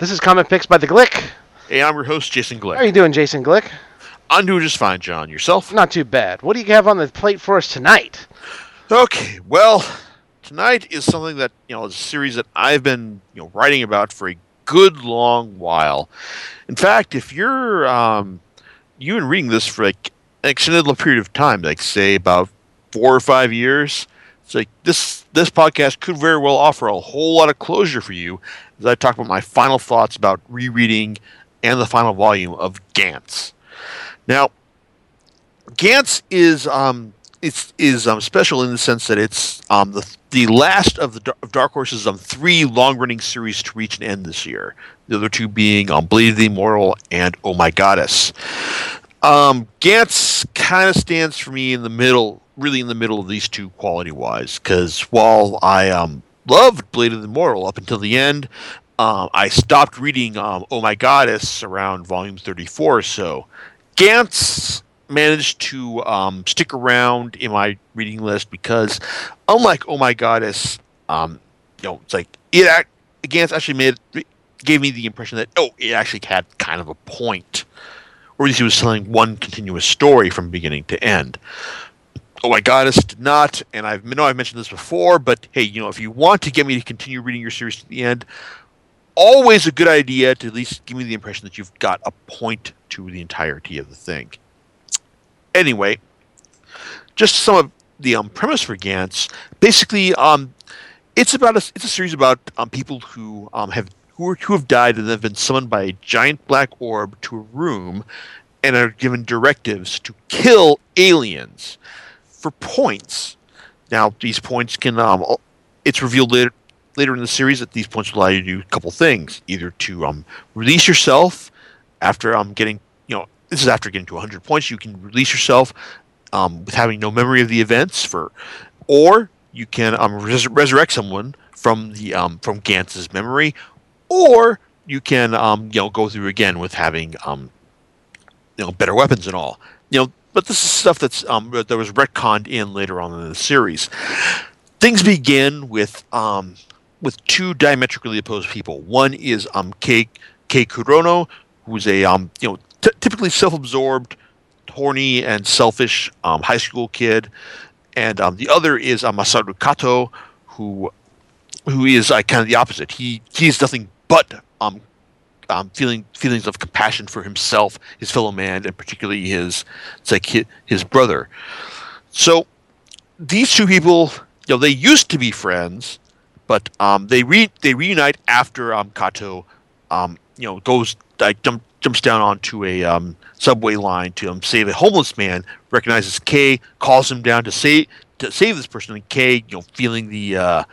This is Comic Picks by the Glick. Hey, I'm your host, Jason Glick. How are you doing, Jason Glick? I'm doing just fine, John. Yourself? Not too bad. What do you have on the plate for us tonight? Okay, well, tonight is something that, you know, is a series that I've been, you know, writing about for a good long while. In fact, if you're, um, you've been reading this for like an extended period of time, like say about four or five years, it's like this, this podcast could very well offer a whole lot of closure for you as I talk about my final thoughts about rereading and the final volume of Gantz. Now, Gantz is um, it's is um, special in the sense that it's um, the the last of the of Dark Horse's um, three long running series to reach an end this year. The other two being um, Blade of the Immortal and Oh My Goddess. Um, Gantz kind of stands for me in the middle, really in the middle of these two quality wise, because while I um, loved Blade of the Immortal up until the end, um, I stopped reading um, Oh My Goddess around volume 34 or so. Gantz managed to um, stick around in my reading list because, unlike Oh My Goddess, um, you know, it's like it. Act, Gantz actually made gave me the impression that oh, it actually had kind of a point, or at least he was telling one continuous story from beginning to end. Oh My Goddess did not, and I've know I've mentioned this before, but hey, you know, if you want to get me to continue reading your series to the end, always a good idea to at least give me the impression that you've got a point to the entirety of the thing. Anyway, just some of the um, premise for Gantz. Basically, um, it's about a, it's a series about um, people who um, have who, are, who have died and have been summoned by a giant black orb to a room and are given directives to kill aliens for points. Now, these points can um, it's revealed later later in the series that these points allow you to do a couple things, either to um, release yourself after um, getting, you know, this is after getting to 100 points, you can release yourself um, with having no memory of the events for, or you can um, res- resurrect someone from the um, from Gantz's memory, or you can um, you know go through again with having um, you know better weapons and all. You know, but this is stuff that's um, that was retconned in later on in the series. Things begin with um, with two diametrically opposed people. One is um Kei Kurono, who's a um you know t- typically self-absorbed, horny and selfish um, high school kid, and um, the other is um, Masaru Kato, who who is uh, kind of the opposite. He he's nothing but um, um feeling feelings of compassion for himself, his fellow man, and particularly his it's like his, his brother. So these two people, you know, they used to be friends but um, they re they reunite after um, Kato, um, you know, goes like jump, jumps down onto a um, subway line to um, save a homeless man. Recognizes Kei, calls him down to save to save this person. And Kei, you know, feeling the uh,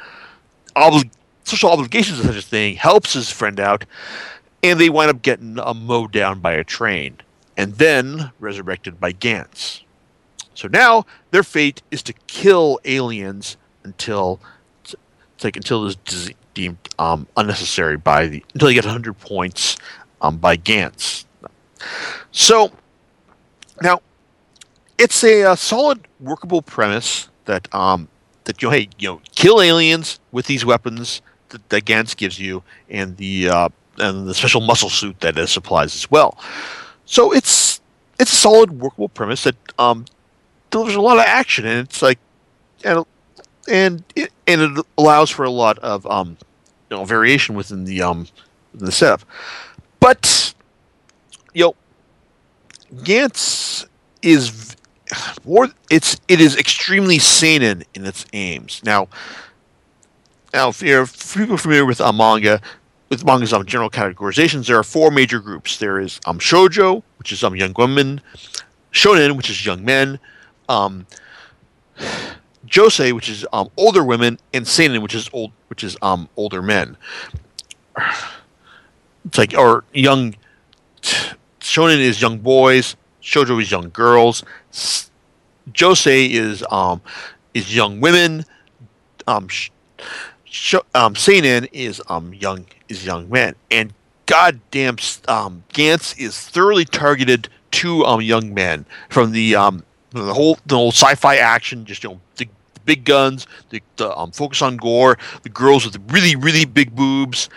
obli- social obligations of such a thing, helps his friend out, and they wind up getting mowed down by a train, and then resurrected by Gantz. So now their fate is to kill aliens until it's like until it's deemed um, unnecessary by the until you get 100 points um, by Gantz. So now it's a, uh solid workable premise that um, that you know, hey you know kill aliens with these weapons that, that Gantz gives you and the uh, and the special muscle suit that it supplies as well. So it's it's a solid workable premise that um, delivers a lot of action and it's like and and it, and it allows for a lot of um, you know variation within the um within the setup. But you know, Gantz is more. It's it is extremely seinen in its aims. Now, now if you're people familiar with a manga, with manga's um, general categorizations, there are four major groups. There is um shojo, which is um young women, shonen, which is young men, um which is um, older women, and seinen, which is old, which is um, older men. It's like or young. Shonen is young boys. Shoujo is young girls. Josei is um is young women. Um, sh- sh- um, seinen is um young is young men. And goddamn, um, Gantz is thoroughly targeted to um young men from the um the whole the whole sci-fi action, just you know the big guns, the, the um, focus on gore, the girls with the really really big boobs.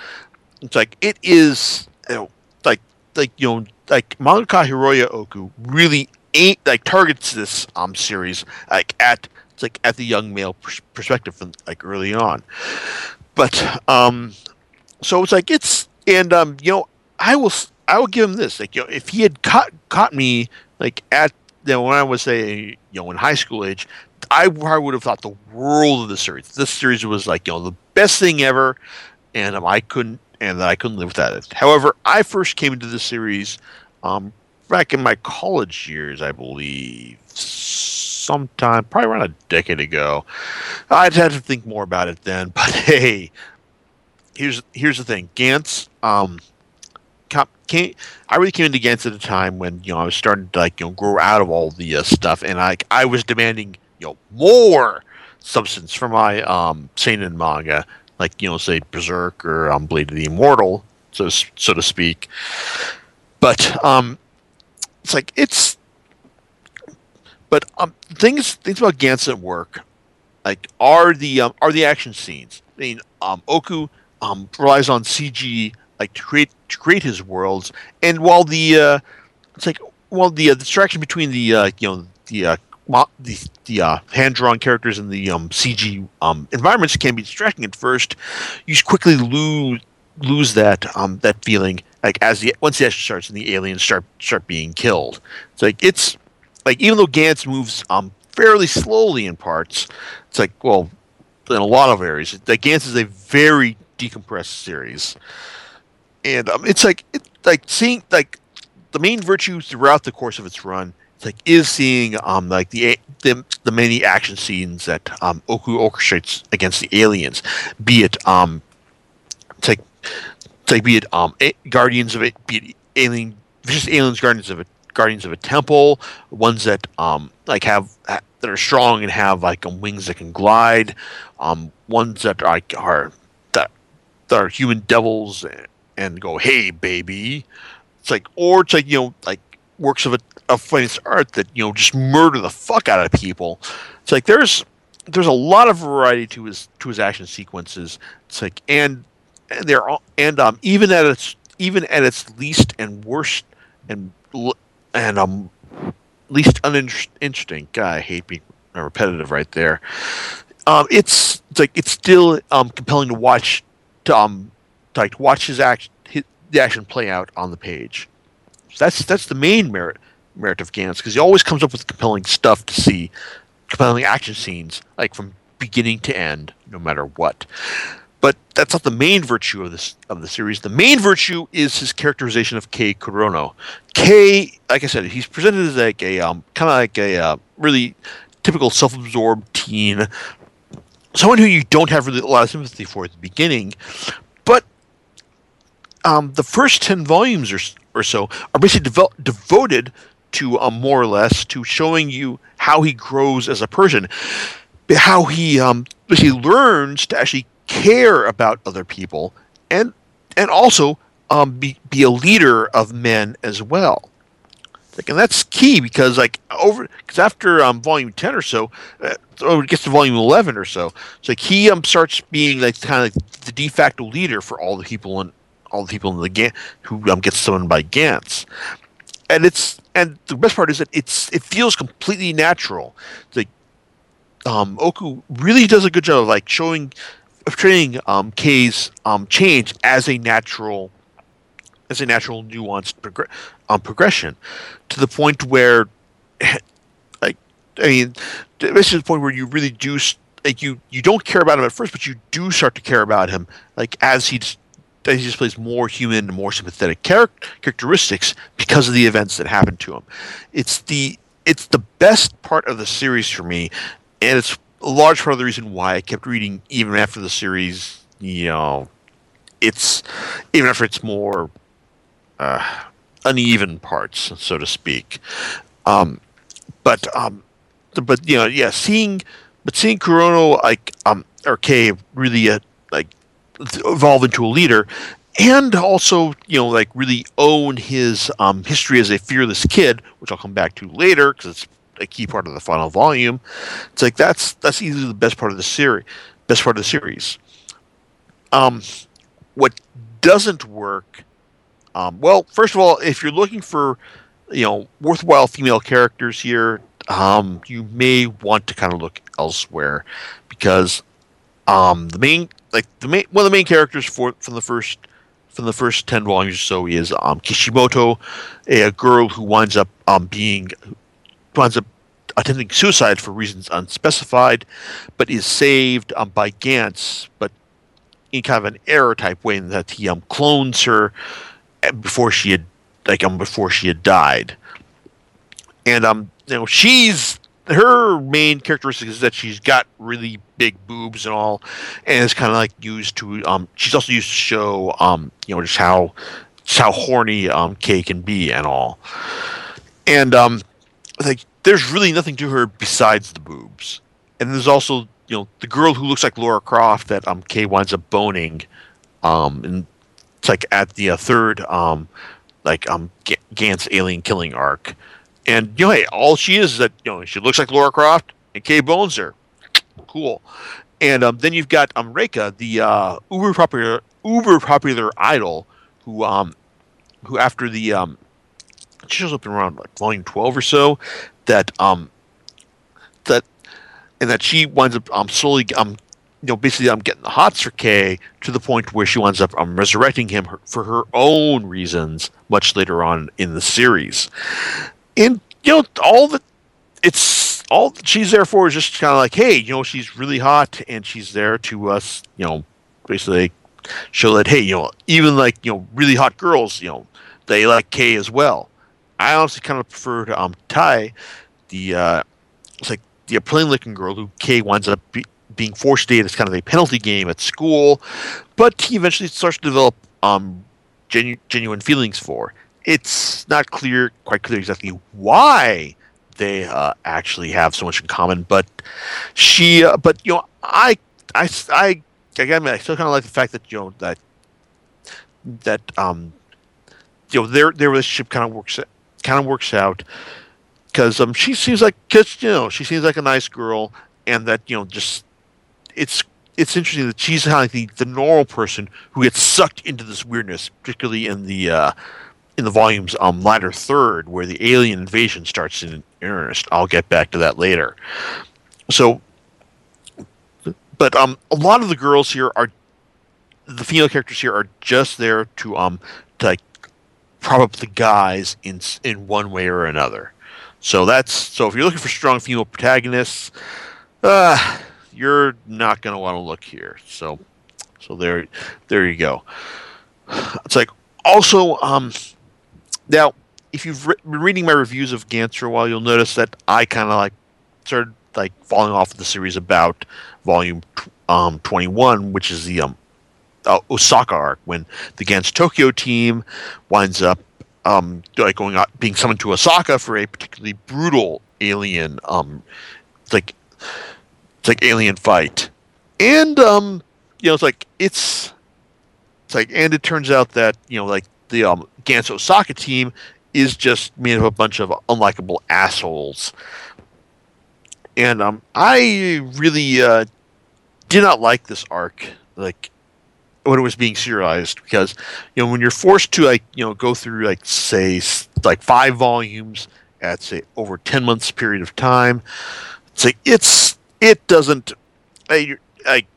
it's like it is you know, like like you know like mangaka Hiroya Oku really ain't like targets this um series like at it's like at the young male pers- perspective from like early on, but um so it's like it's and um you know I will I will give him this like you know if he had caught caught me like at you know, when I was say you know in high school age I, I would have thought the world of the series. This series was like you know the best thing ever, and um, I couldn't and that I couldn't live without it. However, I first came into the series um, back in my college years, I believe, sometime probably around a decade ago. I'd have to think more about it then, but hey, here's here's the thing, Gantz. Um, came, I really came into Gantz at a time when you know I was starting to like you know grow out of all the uh, stuff, and I I was demanding you know more substance for my um seinen manga, like you know say Berserk or um, Blade of the Immortal, so so to speak. But um, it's like it's. But um, things things about Gantz work, like are the um, are the action scenes. I mean, um, Oku um, relies on CG like to create to create his worlds, and while the uh, it's like well the uh, distraction between the uh, you know the uh, the the uh, hand drawn characters and the um, CG um, environments can be distracting at first. You quickly lose lose that um, that feeling like as the once the action starts and the aliens start start being killed. It's like it's like even though Gantz moves um fairly slowly in parts, it's like well in a lot of areas, like Gantz is a very decompressed series, and um, it's like it like seeing like the main virtue throughout the course of its run it's like is seeing um like the the, the many action scenes that um Oku orchestrates against the aliens, be it um like like be it um a- guardians of it, be it alien just aliens guardians of a guardians of a temple, ones that um like have that are strong and have like um, wings that can glide, um ones that are like are that that are human devils and go hey baby, it's like or it's like you know like works of a of finance art that you know just murder the fuck out of people. It's like there's there's a lot of variety to his to his action sequences. It's like and and they're all, and um even at its even at its least and worst and and um least uninteresting. God, I hate being repetitive right there. Um, it's, it's like it's still um compelling to watch to um to, like watch his action his, the action play out on the page. So that's that's the main merit merit of Gantz because he always comes up with compelling stuff to see, compelling action scenes like from beginning to end, no matter what. But that's not the main virtue of this of the series. The main virtue is his characterization of Kei Kurono. Kei, like I said, he's presented as like a um, kind of like a uh, really typical self-absorbed teen, someone who you don't have really a lot of sympathy for at the beginning, but um, the first ten volumes or or so are basically devo- devoted to um, more or less to showing you how he grows as a person, how he um, he learns to actually care about other people, and and also um, be be a leader of men as well. Like, and that's key because like over because after um, volume ten or so, uh, oh, it gets to volume eleven or so, So like he um starts being like kind of like the de facto leader for all the people in all the people in the Gantz who um, gets summoned by Gantz, and it's and the best part is that it's it feels completely natural. Like um, Oku really does a good job of like showing of training um, Kei's um, change as a natural as a natural nuanced um, progression to the point where like I mean this is the point where you really do like you you don't care about him at first but you do start to care about him like as he's he displays more human more sympathetic char- characteristics because of the events that happen to him. It's the it's the best part of the series for me, and it's a large part of the reason why I kept reading even after the series. You know, it's even after it's more uh, uneven parts, so to speak. Um, but um, but you know, yeah, seeing but seeing Kurono like um or Kei really uh, like evolve into a leader and also you know like really own his um, history as a fearless kid which i'll come back to later because it's a key part of the final volume it's like that's that's easily the best part of the series best part of the series um what doesn't work. Um, well, first of all, if you're looking for you know worthwhile female characters here, um, you may want to kind of look elsewhere because um, the main like the main one of the main characters for from the first from the first ten volumes or so is um, Kishimoto, a, a girl who winds up um, being winds up attempting suicide for reasons unspecified, but is saved um, by Gantz, but in kind of an error type way in that he um, clones her before she had like um before she had died, and um you know she's her main characteristic is that she's got really big boobs and all, and it's kind of like used to um she's also used to show um you know just how just how horny um Kei can be and all, and um like there's really nothing to her besides the boobs, and there's also you know the girl who looks like Laura Croft that um Kei winds up boning, um and it's like at the uh, third um like um G- Gantz alien killing arc, and you know hey all she is is that you know she looks like Laura Croft and Kei bones her, cool, and um then you've got um Reika the uh, uber popular uber popular idol who um who after the um shows up in around like volume twelve or so that um that and that she winds up um slowly um you know basically I'm um, getting the hots for Kei to the point where she winds up um resurrecting him her, for her own reasons much later on in the series, and you know all the it's all she's there for is just kind of like hey you know she's really hot and she's there to us you know basically show that hey you know even like you know really hot girls you know they like Kei as well. I honestly kind of prefer to um Tae the uh, it's like the plain looking girl who Kei winds up be, being forced to date as kind of a penalty game at school, but he eventually starts to develop um, genu- genuine feelings for. It's not clear, quite clear exactly why they uh, actually have so much in common, but she, uh, but you know, I, I, I, again, I still kind of like the fact that you know that that um, you know their their relationship kind of works kind of works out because um, she seems like cause, you know she seems like a nice girl, and that you know just it's it's interesting that she's kind of like the, the normal person who gets sucked into this weirdness, particularly in the uh, in the volume's um, latter third, where the alien invasion starts in earnest. I'll get back to that later. So, but um, a lot of the girls here are the female characters here are just there to um to like the guys in in one way or another. So that's so if you're looking for strong female protagonists, uh, you're not going to want to look here. So so there there you go. It's like also um now if you've re- been reading my reviews of Gantz for a while, you'll notice that I kind of like started like falling off of the series about volume um 21, which is the um uh, Osaka arc when the Gantz Tokyo team winds up um, like going out, being summoned to Osaka for a particularly brutal alien, um, like it's like alien fight, and um, you know, it's like it's it's like, and it turns out that you know, like the um, Gantz Osaka team is just made of a bunch of unlikable assholes, and um, I really uh, did not like this arc, like when it was being serialized because you know when you're forced to like you know go through like say like five volumes at say over 10 months period of time it's like it's it doesn't like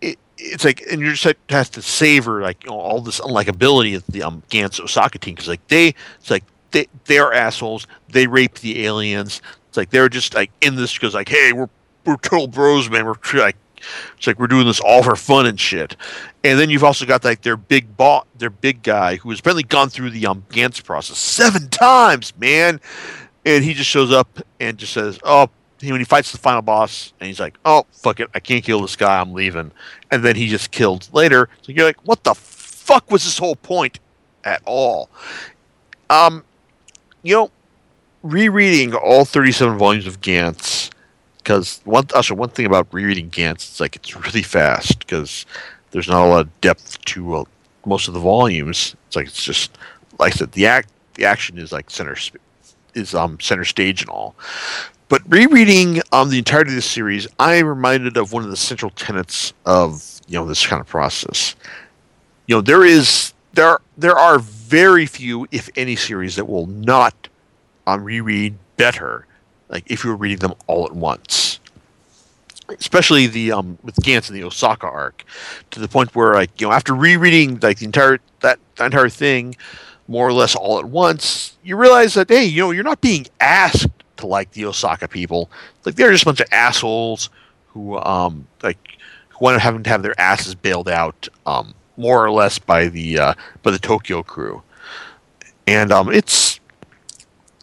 it, it's like and you just have to savor like you know, all this unlikability of the um, Gantz Osaka team because like they it's like they they're assholes. They rape the aliens. It's like they're just like in this because like hey we're we're total bros man. We're like it's like we're doing this all for fun and shit. And then you've also got like their big bot, their big guy who has apparently gone through the um, Gantz process seven times, man. And he just shows up and just says, "Oh." When he fights the final boss, and he's like, "Oh fuck it, I can't kill this guy. I'm leaving." And then he just killed later. So you're like, "What the fuck was this whole point at all?" Um, you know, rereading all 37 volumes of Gantz because one also one thing about rereading Gantz, it's like it's really fast because there's not a lot of depth to uh, most of the volumes. It's like it's just like I said, the act the action is like center is um center stage and all. But rereading um the entirety of the series, I am reminded of one of the central tenets of you know this kind of process. you know there is there there are very few, if any, series that will not um, reread better, like if you were reading them all at once. Especially the um with Gantz and the Osaka arc, to the point where like you know after rereading like the entire that, that entire thing, more or less all at once, you realize that hey you know you're not being asked to like the Osaka people, like they're just a bunch of assholes who um like who want up having to have their asses bailed out um more or less by the uh, by the Tokyo crew, and um, it's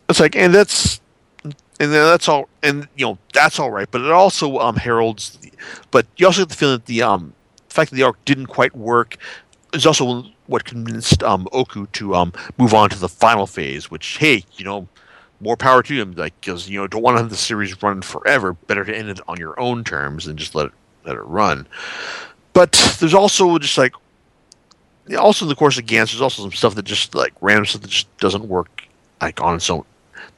it's like and that's and that's all and you know that's all right, but it also um heralds, the, but you also get the feeling that the um fact that the arc didn't quite work is also what convinced um Oku to um move on to the final phase, which hey you know more power to him like because you know don't want to have the series run forever better to end it on your own terms and just let it let it run but there's also just like also in the course of Gantz there's also some stuff that just like random stuff that just doesn't work like on its own.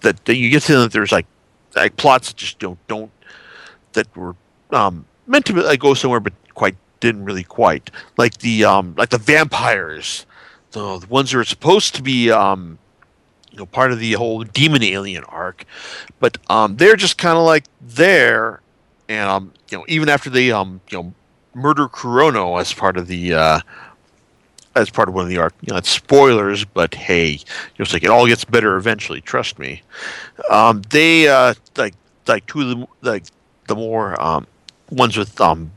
That, that you get to that there's like like plots that just don't don't that were um, meant to like, go somewhere but quite didn't really quite. Like the um like the vampires, the, the ones that are supposed to be um you know part of the whole demon alien arc, but um they're just kind of like there, and um you know even after they um you know murder Kurono as part of the uh as part of one of the arc. You know, it's spoilers, but hey, you know, it's like it all gets better eventually. Trust me. Um, they uh, like like two of the like the more um, ones with um,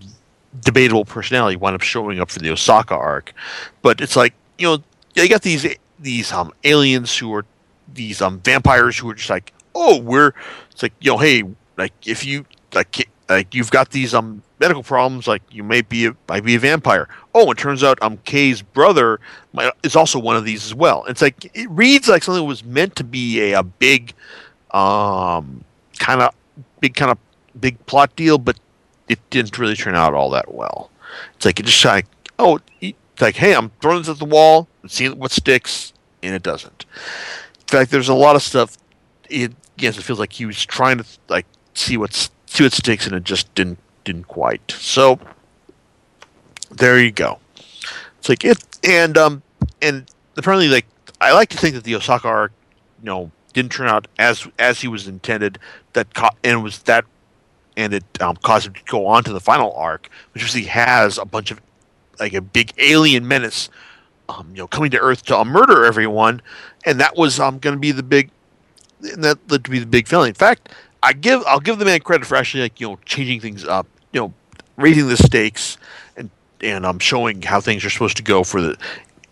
debatable personality wind up showing up for the Osaka arc, but it's like you know you got these these um aliens who are these um vampires who are just like oh we're it's like you know hey like if you like like you've got these um medical problems, like you may be a, might be a vampire. Oh, it turns out um Kei's brother is also one of these as well. It's like it reads like something that was meant to be a, a big, um, kind of big kind of big plot deal, but it didn't really turn out all that well. It's like it just like oh, it's like hey, I'm throwing this at the wall and seeing what sticks, and it doesn't. In fact, there's a lot of stuff. It yes, it feels like he was trying to like see what's see what sticks, and it just didn't didn't quite. So there you go. It's like it, and um, and apparently, like I like to think that the Osaka arc, you know, didn't turn out as as he was intended. That co- and was that, and it um, caused him to go on to the final arc, which he has a bunch of like a big alien menace, um, you know, coming to Earth to uh, murder everyone, and that was um going to be the big, that led to be the big villain. In fact, I give I'll give the man credit for actually like you know changing things up, you know, raising the stakes and and I'm showing how things are supposed to go for the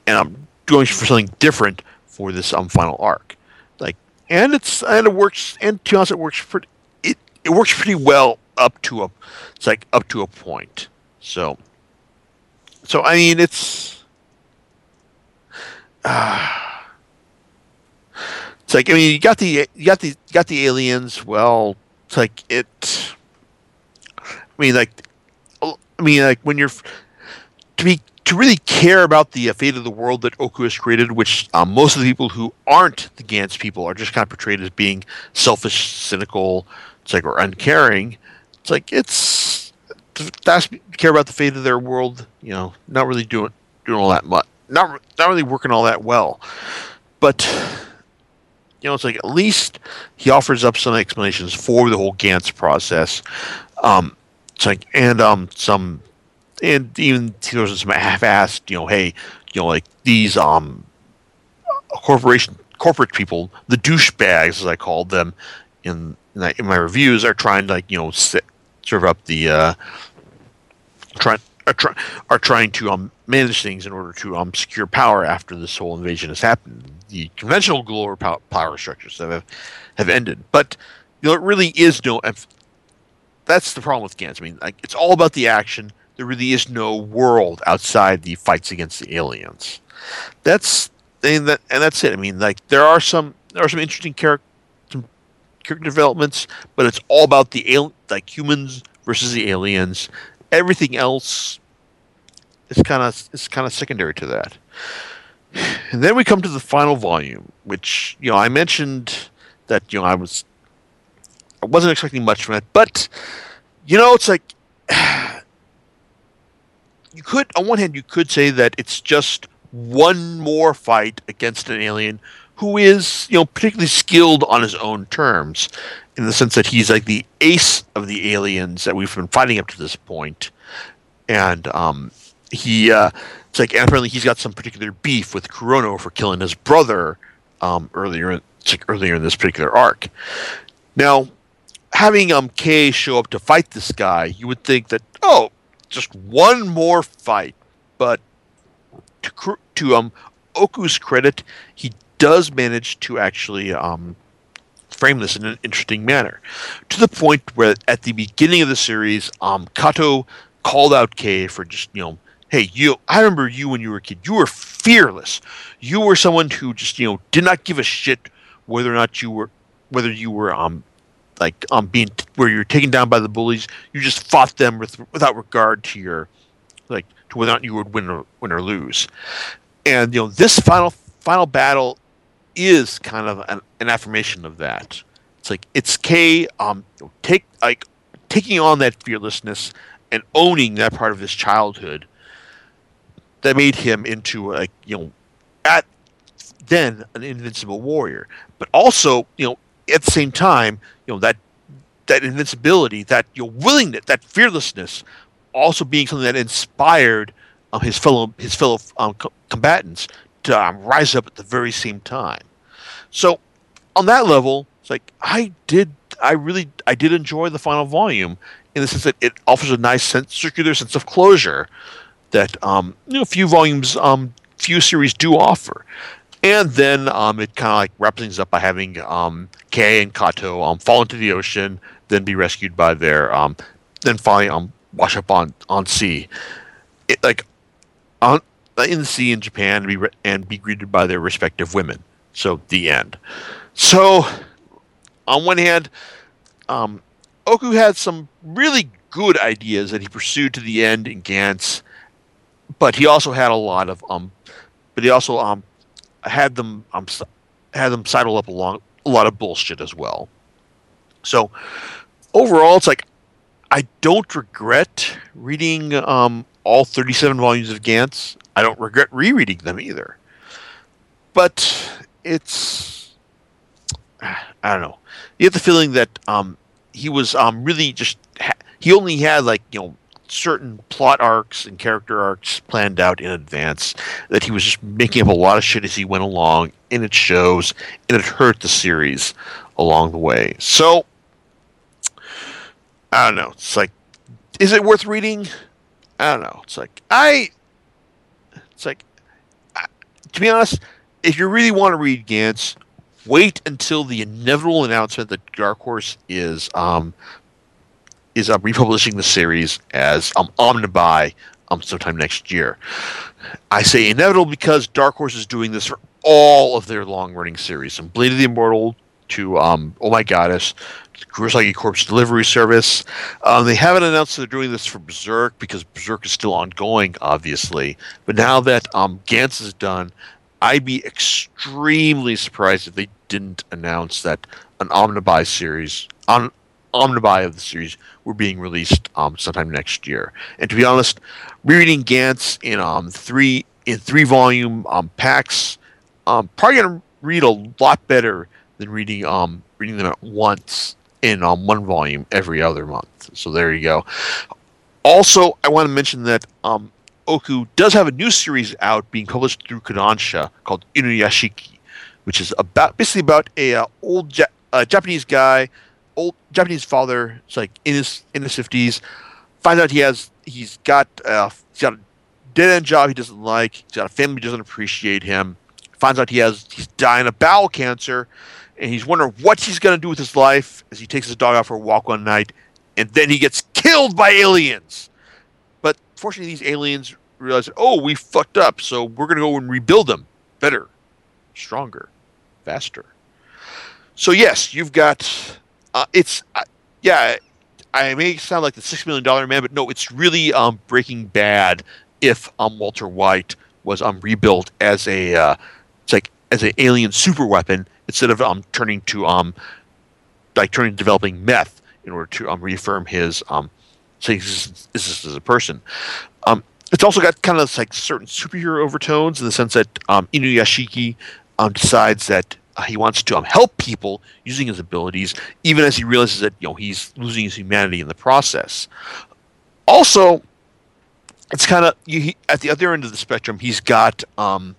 and I'm going for something different for this um final arc. Like and it's and it works and to be honest it works pretty it it works pretty well up to a it's like up to a point. So so I mean it's uh, it's like I mean, you got the you got the you got the aliens. Well, it's like it. I mean, like, I mean, like when you're to be to really care about the fate of the world that Oku has created, which um, most of the people who aren't the Gantz people are just kind of portrayed as being selfish, cynical, it's like or uncaring. It's like it's that's care about the fate of their world. You know, not really doing doing all that much. Not not really working all that well, but you know, it's like at least he offers up some explanations for the whole Gantz process. Um, it's like and um some and even in some half-assed, you know, hey, you know, like these um corporation corporate people, the douchebags as I called them in in, in my reviews, are trying to like you know sit, serve up the uh, trying are, try, are trying to um, manage things in order to um, secure power after this whole invasion has happened. The conventional global power structures have have ended, but you know it really is no. That's the problem with Gantz. I mean, like it's all about the action. There really is no world outside the fights against the aliens. That's and that and that's it. I mean, like there are some there are some interesting character character developments, but it's all about the al- like humans versus the aliens everything else is kind of is kind of secondary to that. And then we come to the final volume, which you know I mentioned that you know I was I wasn't expecting much from it, but you know it's like you could on one hand you could say that it's just one more fight against an alien who is you know particularly skilled on his own terms in the sense that he's like the ace of the aliens that we've been fighting up to this point. And um, he uh, it's like apparently he's got some particular beef with Kurono for killing his brother um, earlier like earlier in this particular arc. Now having um Kei show up to fight this guy you would think that oh just one more fight. But to to um Oku's credit he does manage to actually um frame this in an interesting manner. To the point where at the beginning of the series um Kato called out Kei for just you know hey you I remember you when you were a kid. You were fearless. You were someone who just you know did not give a shit whether or not you were whether you were um like um being where you're taken down by the bullies you just fought them with, without regard to your like to whether or not you would win or win or lose. And you know this final final battle is kind of an, an affirmation of that. It's like it's Kei um take like taking on that fearlessness and owning that part of his childhood that made him into like you know at then an invincible warrior. But also you know at the same time you know that that invincibility that your willingness that fearlessness also being something that inspired um, his fellow his fellow um, co- combatants to um, rise up at the very same time so on that level it's like i did i really i did enjoy the final volume in the sense that it offers a nice sense, circular sense of closure that um, you know few volumes, um, few series do offer. And then um, it kind of like wraps things up by having um, Kei and Kato um, fall into the ocean, then be rescued by their, um, then finally um, wash up on on sea, it, like on in the sea in Japan, and be re- and be greeted by their respective women. So the end. So on one hand, um, Oku had some really good ideas that he pursued to the end in Gantz, but he also had a lot of um, but he also um had them um had them sidle up along a lot of bullshit as well. So overall, it's like I don't regret reading um all thirty seven volumes of Gantz. I don't regret rereading them either. But it's I don't know. You get the feeling that um he was um, really just ha- he only had like you know certain plot arcs and character arcs planned out in advance that he was just making up a lot of shit as he went along and it shows and it hurt the series along the way. So i don't know. It's like is it worth reading? I don't know. It's like i it's like I, to be honest if you really want to read gantz wait until the inevitable announcement that Dark Horse is um, is uh, republishing the series as um, Omnibuy um, sometime next year. I say inevitable because Dark Horse is doing this for all of their long running series, from Blade of the Immortal to um, Oh My Goddess, Kurosagi Corpse Delivery Service. Um, they haven't announced they're doing this for Berserk because Berserk is still ongoing, obviously. But now that um, Gantz is done, I'd be extremely surprised if they didn't announce that an Omnibuy series, on Omnibuy of the series, were being released um, sometime next year. And to be honest, rereading Gantz in um three in three volume um, packs, um, probably gonna read a lot better than reading um reading them at once in um, one volume every other month. So there you go. Also, I want to mention that um, Oku does have a new series out being published through Kodansha called Inuyashiki, which is about basically about a uh, old ja- uh, Japanese guy, old Japanese father. It's like in his in his fifties, finds out he has he's got uh, he's got a dead end job he doesn't like. He's got a family doesn't appreciate him. Finds out he has he's dying of bowel cancer, and he's wondering what he's going to do with his life as he takes his dog out for a walk one night, and then he gets killed by aliens. But fortunately, these aliens realize, oh, we fucked up, so we're going to go and rebuild them better, stronger, faster. So yes, you've got uh, it's uh, yeah. I may sound like the six million dollar man, but no, it's really um, Breaking Bad. If um, Walter White was um, rebuilt as a uh, it's like as an alien super weapon instead of um, turning to um like turning to developing meth in order to um, reaffirm his um existence as a person. Um, it's also got kind of like certain superhero overtones in the sense that um, Inuyashiki um, decides that he wants to um, help people using his abilities, even as he realizes that you know he's losing his humanity in the process. Also, it's kind of at the other end of the spectrum. He's got um,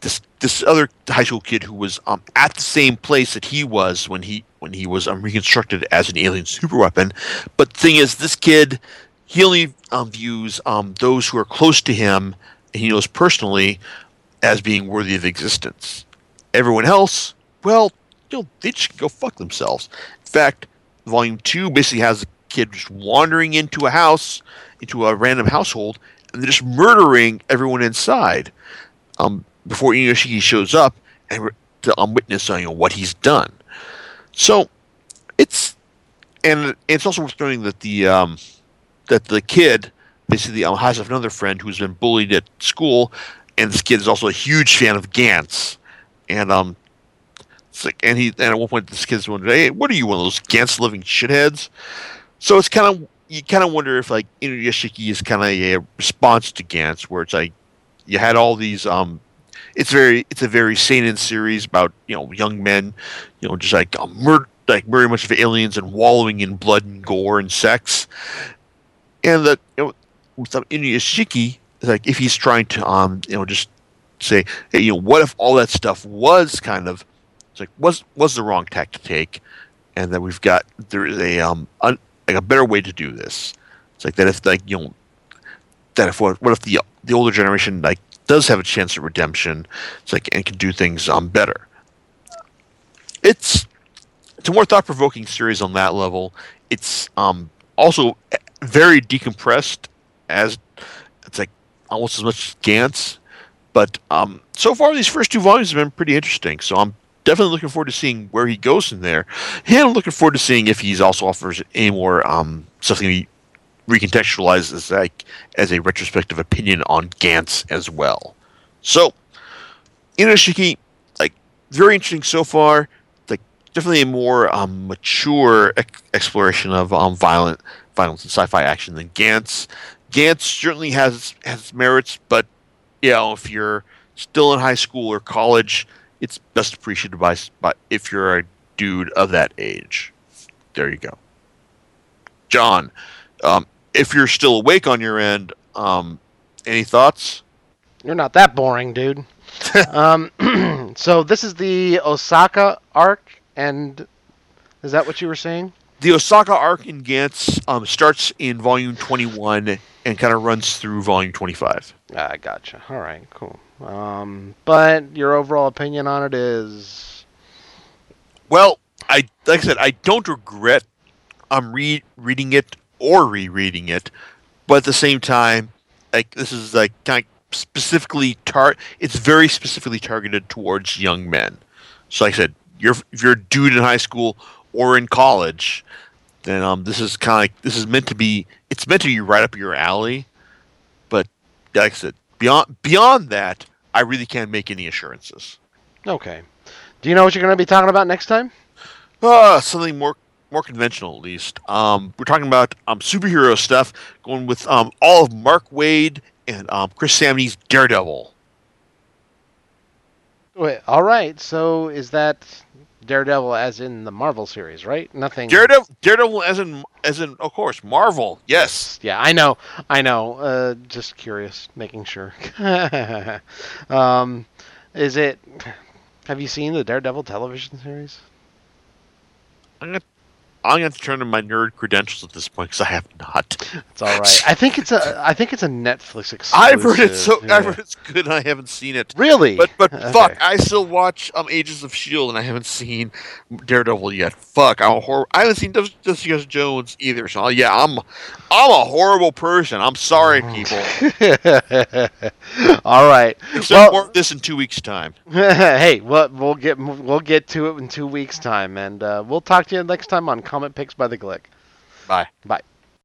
this this other high school kid who was um, at the same place that he was when he when he was um, reconstructed as an alien superweapon. But the thing is, this kid he only um, views um, those who are close to him and he knows personally as being worthy of existence. Everyone else, well, you know, they just go fuck themselves. In fact, Volume Two basically has a kid just wandering into a house, into a random household, and they're just murdering everyone inside. Um, before Inuyashiki shows up and to um, witness uh, you know, what he's done. So it's and it's also worth noting that the um, that the kid basically um, has another friend who's been bullied at school, and this kid is also a huge fan of Gantz, and um, like, and he and at one point this kid's wondering, hey, what are you one of those Gantz living shitheads? So it's kind of you kind of wonder if like Inuyashiki is kind of a response to Gantz, where it's like you had all these um it's very it's a very seinen series about you know young men, you know, just like um, murder like very much of aliens and wallowing in blood and gore and sex, and the you know, with Inuyashiki, like if he's trying to um you know just say hey you know what if all that stuff was kind of it's like was was the wrong tack to take, and that we've got there is a um un, like a better way to do this. It's like that if like you know that if what, what if the the older generation like does have a chance at redemption. It's like and can do things um, better. It's it's a more thought provoking series on that level. It's um, also very decompressed as it's like almost as much Gantz. But um, so far, these first two volumes have been pretty interesting. So I'm definitely looking forward to seeing where he goes in there. And I'm looking forward to seeing if he's also offers any more um, stuff that recontextualized as like as a retrospective opinion on Gantz as well. So, Inuyashiki, like very interesting so far. Like definitely a more um, mature ex- exploration of um, violent violence and sci-fi action than Gantz. Gantz certainly has has merits, but you know if you're still in high school or college, it's best appreciated by, by if you're a dude of that age. There you go. John, um, if you're still awake on your end, um, any thoughts? You're not that boring, dude. um, so this is the Osaka arc, and is that what you were saying? The Osaka arc in Gantz um, starts in volume 21 and kind of runs through volume 25. I ah, gotcha. All right, cool. Um, but your overall opinion on it is? Well, I like I said, I don't regret I'm re- reading it or rereading it, but at the same time, like this is like kind of specifically tar. It's very specifically targeted towards young men. So, like I said, you're if you're a dude in high school or in college, then um, this is kind of like this is meant to be. It's meant to be right up your alley. But like I said, beyond beyond that, I really can't make any assurances. Okay. Do you know what you're going to be talking about next time? Uh, something more more conventional at least. Um, we're talking about um, superhero stuff, going with um, all of Mark Waid and um, Chris Samnee's Daredevil. Wait, all right. So is that Daredevil as in the Marvel series, right? Nothing. Daredevil, Daredevil as in as in of course Marvel. Yes. Yeah, I know. I know. Uh, just curious, making sure. um, is it? Have you seen the Daredevil television series? I'm gonna I'm going to turn in my nerd credentials at this point because I have not. It's all right. I think it's a. I think it's a Netflix exclusive. I've heard it so. Yeah. I've heard it's good. I haven't seen it. Really? But but okay. fuck, I still watch um Agents of Shield and I haven't seen Daredevil yet. Fuck, I'm a horror. I haven't seen Jessica Jones either. So yeah, I'm I'm a horrible person. I'm sorry, oh. people. all right. Except well, this in two weeks' time. hey, we'll, we'll get we'll get to it in two weeks' time, and uh, we'll talk to you next time on. Comic Picks by the Glick. Bye. Bye.